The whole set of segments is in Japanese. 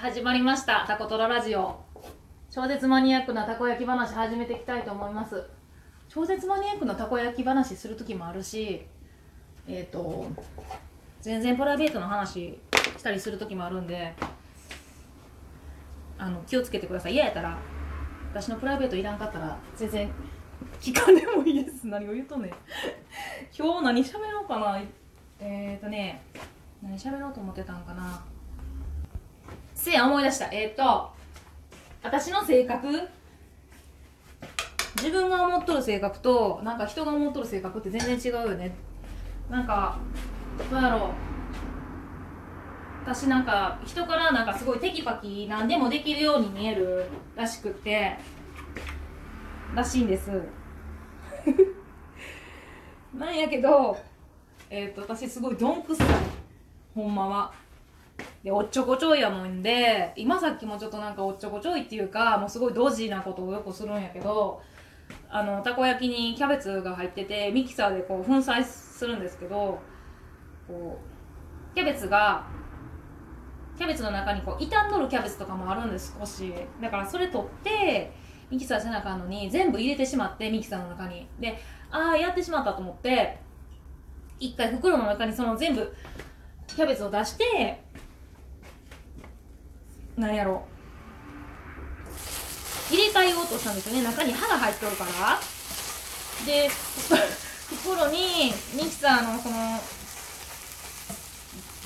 始まりました。タコトララジオ。超絶マニアックなたこ焼き話始めていきたいと思います。超絶マニアックなたこ焼き話する時もあるしえっ、と全然プライベートの話したりする時もあるんであの気をつけてください。嫌やったら私のプライベートいらんかったら全然聞かんでもいいです。何を言うとね 今日何喋ろうかな。えっ、ー、とね何喋ろうと思ってたんかな。せや思い出した。えっ、ー、と私の性格。自分が思っとる性格となんか人が思っとる性格って全然違うよね。なんかどうやろう。私なんか人からなんかすごいテキパキ何でもできるように見えるらしくてらしいんです。なんやけどえっ、ー、と私すごいどんくさい。ほんまは。でおっちょこちょいやもんで今さっきもちょっとなんかおっちょこちょいっていうかもうすごいドジなことをよくするんやけどあのたこ焼きにキャベツが入っててミキサーでこう粉砕するんですけどこうキャベツがキャベツの中にこう傷んどるキャベツとかもあるんです少し。だからそれ取ってミキサーせなあかんのに全部入れてしまってミキサーの中に。でああやってしまったと思って一回袋の中にその全部キャベツを出してなんやろ。入れ替えようとしたんですよね。中に歯が入っとるから。で 袋にミキサーのその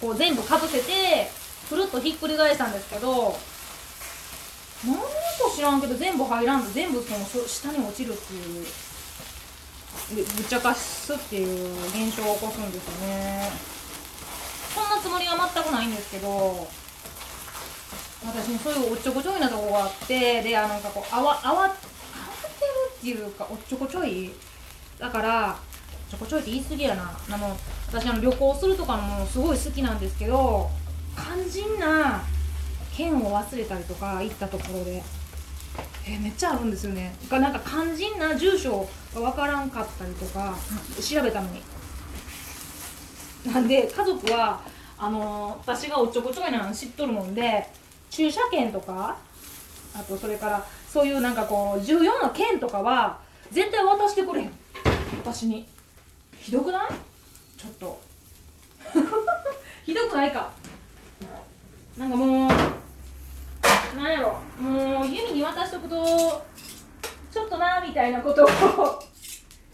こう全部かぶせてくるっとひっくり返したんですけど何か知らんけど全部入らんと全部その下に落ちるっていうでぶっちゃかすっていう現象を起こすんですよね。そんなつもりは全くないんですけど私もそういうおっちょこちょいなとこがあってであなんかこうあわあわ慌てるっていうかおっちょこちょいだからちょこちょいって言い過ぎやな。あの私あの旅行するとかもすごい好きなんですけど肝心な剣を忘れたりとか行ったところで。えー、めっちゃあるんですよね。がなんか肝心な住所が分からんかったりとか調べたのに。なんで家族はあのー、私がおっちょこちょいなの知っとるもんで駐車券とかあとそれからそういうなんかこう重要な券とかは絶対渡してくれへん。私に。ひどくない？ちょっと。ひどくないか。なんかもうなんやろ。もうユミに渡しとくとちょっとなみたいなことを。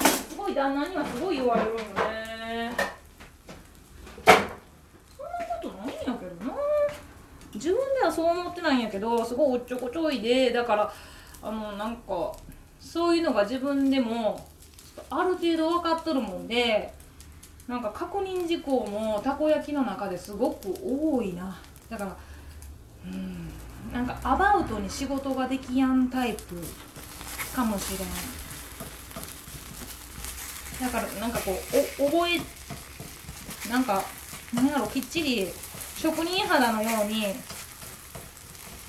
すごい旦那にはすごい言われるんよねそんなことないんやけどな自分ではそう思ってないんやけどすごいおっちょこちょいでだからあのなんかそういうのが自分でもある程度分かっとるもんでなんか確認事項もたこ焼きの中ですごく多いな。だからうんなんかアバウトに仕事ができやんタイプかもしれん。だからなんかこうお覚えなんかなんやろきっちり職人肌のように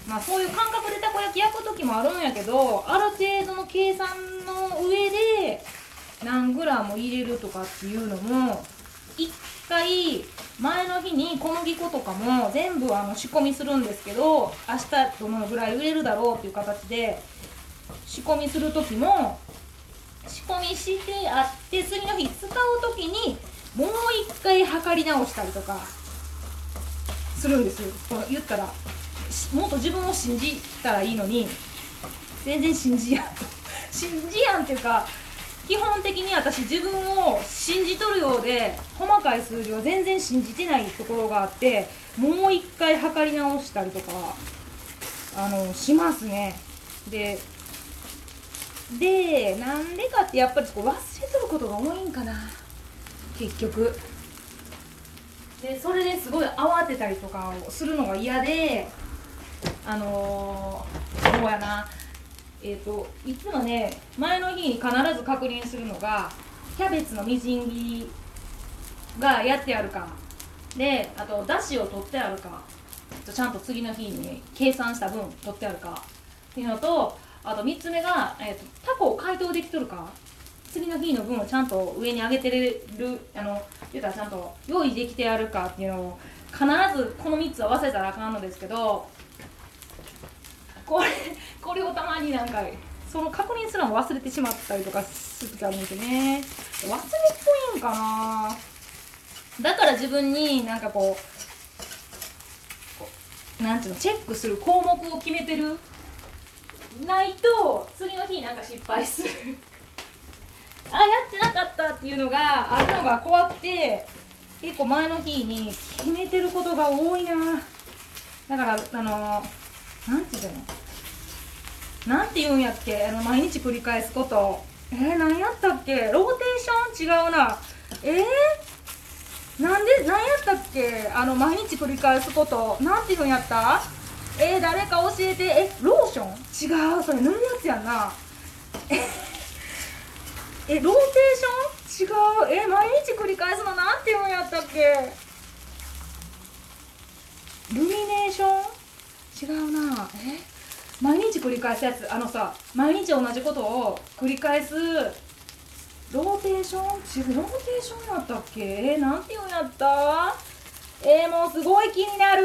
まあそういう感覚でたこ焼き焼く時もあるんやけどある程度の計算の上で何グラム入れるとかっていうのも一回前の日に小麦粉とかも全部あの仕込みするんですけど明日どのぐらい売れるだろうっていう形で仕込みする時も仕込みしてあって次の日使う時にもう一回測り直したりとかするんですよ。言ったらもっと自分を信じたらいいのに全然信じやん信じやんっていうか基本的に私自分を信じとるようで細かい数字を全然信じてないところがあってもう一回測り直したりとかあのしますね。ででなんでかってやっぱりこう忘れとることが多いんかな。結局。でそれですごい慌てたりとかをするのが嫌であのー、そうやな。えーと、いつもね前の日に必ず確認するのがキャベツのみじん切りがやってあるか。であとだしを取ってあるか。ちゃんと次の日に計算した分取ってあるか。っていうのとあと3つ目が、えーと、タコを解凍できとるか。次の日の分をちゃんと上に上げてるあの言うたらちゃんと用意できてあるかっていうのを必ずこの3つは忘れたらあかんのですけどこれこれをたまになんかその確認すらも忘れてしまったりとかする時あるんですよね。忘れっぽいんかな。だから自分になんかこうなんていうのチェックする項目を決めてるないと次の日なんか失敗する。あやってなかったっていうのがあるのが怖くて結構前の日に決めてることが多いな。だからあのなんて言うの？なんて言うんやっけ？あの毎日繰り返すこと。えー、何やったっけ？ローテーション違うな。えー、なんで何やったっけ？あの毎日繰り返すこと。なんて言うんやった？えー、誰か教えて。えローション？違う。それ塗るやつやんな。えローテーション？違う。え毎日繰り返すの？なんて言うんやったっけ？ルミネーション？違うな。え？毎日繰り返すやつ。あのさ毎日同じことを繰り返すローテーション？違うローテーションやったっけ？えー、なんて言うんやった？えー、もうすごい気になる。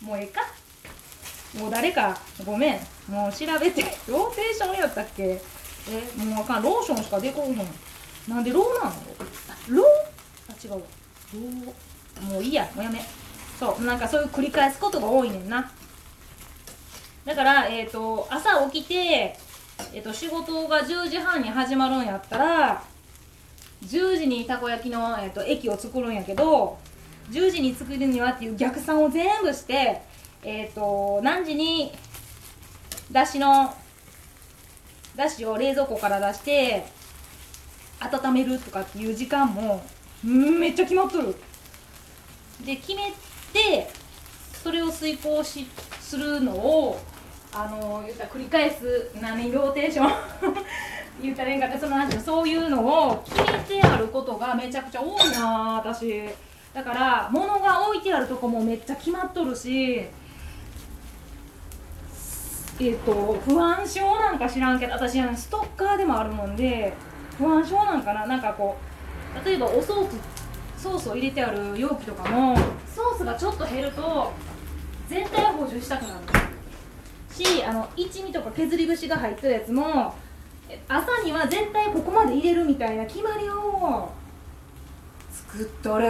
もうええか。もう誰か。ごめん。もう調べて。ローテーションやったっけ？えもうあかん。ローションしか出こへん。なんでローなのロー？あ違うわ。ロー。もういいや。もうやめ。そう。なんかそういう繰り返すことが多いねんな。だからえっ、ー、と朝起きてえっ、ー、と仕事が10時半に始まるんやったら10時にたこ焼きの、えーと、駅を作るんやけど10時に作るにはっていう逆算を全部してえっ、と何時にだしのだしを冷蔵庫から出して温めるとかっていう時間もめっちゃ決まっとる。で決めてそれを遂行しするのをあの言った繰り返す何ローテーション？言ったらええんかってその話そういうのを決めてあることがめちゃくちゃ多いな私。だから物が置いてあるとこもめっちゃ決まっとるしえーと、不安症なんか知らんけど私ストッカーでもあるもんで不安症なんかな？なんかこう例えばおソースソースを入れてある容器とかもソースがちょっと減ると全体を補充したくなる。しあの一味とか削り節が入ってるやつも朝には全体ここまで入れるみたいな決まりを作っとる。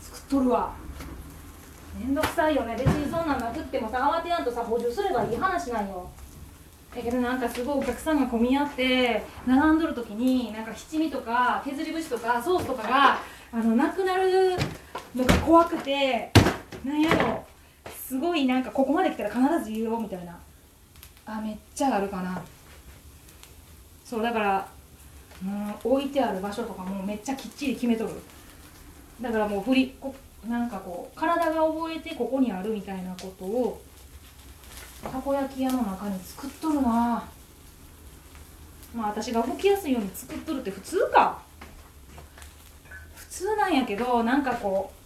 作っとるわ。めんどくさいよね。別にそんなんなくってもさ慌てやんとさ補充すればいい話なんよ。だけどなんかすごいお客さんが混み合って並んどる時になんか七味とか削り節とかソースとかがあのなくなるのが怖くてなんやろ。すごいなんかここまで来たら必ず言おうみたいな。あめっちゃあるかな。そうだからうん置いてある場所とかもめっちゃきっちり決めとる。だからもう振りこなんかこう体が覚えてここにあるみたいなことをたこ焼き屋の中に作っとるな。まあ私が動きやすいように作っとるって普通か。普通なんやけどなんかこう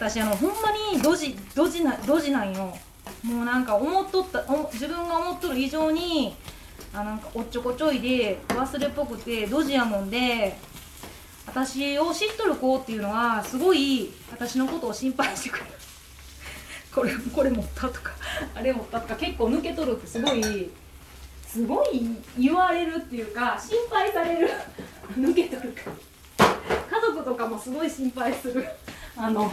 私あのほんまにドジドジなドジなんよ。もうなんか思っとった自分が思っとる以上にあなんかおっちょこちょいで忘れっぽくてドジやもんで私を知っとる子っていうのはすごい私のことを心配してくれる。これこれ持ったとかあれ持ったとか結構抜けとるってすごいすごい言われるっていうか心配される。抜けとるか家族とかもすごい心配する。あの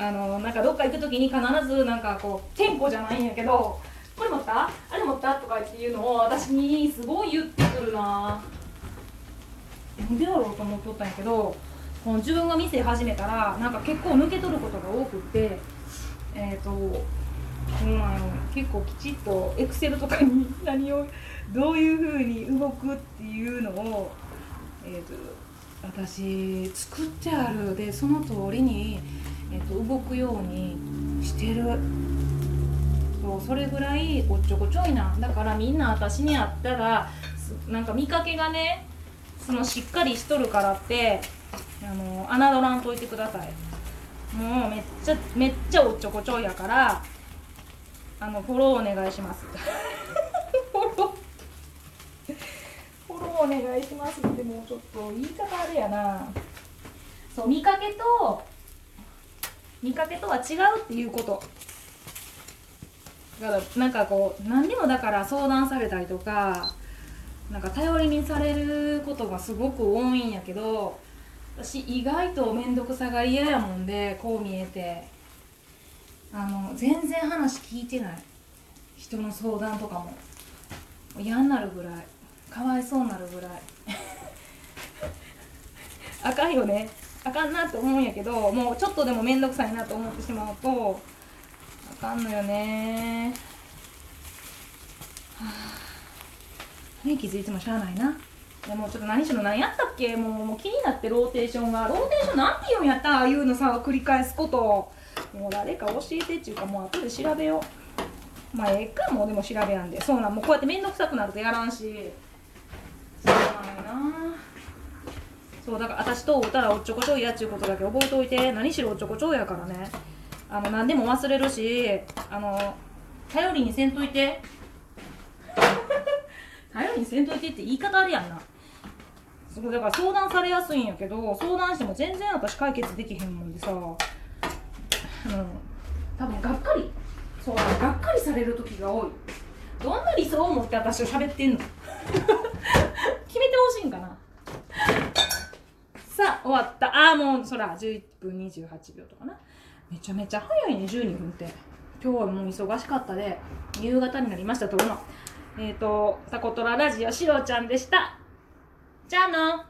あのなんかどっか行く時に必ずなんかこう店舗じゃないんやけどこれ持った？あれ持った？とかっていうのを私にすごい言ってくるな。なんでだろうと思っとったんやけどこの自分が店始めたらなんか結構抜け取ることが多くってえっ、ー、とうなんよ結構きちっとエクセルとかに何をどういうふうに動くっていうのを、えーと、私作ってある。でその通りに、くようにしてる。そうそれぐらいおっちょこちょいな。だからみんな私に会ったらなんか見かけがねそのしっかりしとるからってあの侮らんといてください。もうめっちゃめっちゃおっちょこちょいやからあのフォローお願いします。フォロー。フォローお願いしますってもうちょっと言い方あれやな。そう見かけと見かけとは違うっていうこと。だからなんかこう何でもだから相談されたりとかなんか頼りにされることがすごく多いんやけど私意外と面倒くさがり屋やもんでこう見えて。あの全然話聞いてない。人の相談とかも。嫌になるぐらい。かわいそうになるぐらい。あかんよね。あかんなって思うんやけどもうちょっとでも面倒くさいなと思ってしまうとあかんのよね。はあ。ね気づいてもしゃあないな。でもちょっと何しろ何やったっけ？もうもう気になってローテーションが。ローテーションなんて言うんやった？ああいうのさ繰り返すこと。もう誰か教えてっていうかもう後で調べよう。まあええか。もうでも調べやんで。そうなん。もうこうやって面倒くさくなるとやらんしそうなんやなそうだから私とおたらおっちょこちょいやっちゅうことだけ覚えておいて何しろおっちょこちょいやからね。あの何でも忘れるしあの頼りにせんといて。頼りにせんといてって言い方あるやんな。そうだから相談されやすいんやけど相談しても全然私解決できへんもんでさ。うん。多分がっかり。そうがっかりされる時が多い。どんな理想を持って私と喋ってんの？決めてほしいんかな。さあ終わった。ああもうそら11分28秒とかな。めちゃめちゃ早いね12分って。今日はもう忙しかったで夕方になりました撮るの。えっ、ー、とタコトララジオしろちゃんでした。じゃあの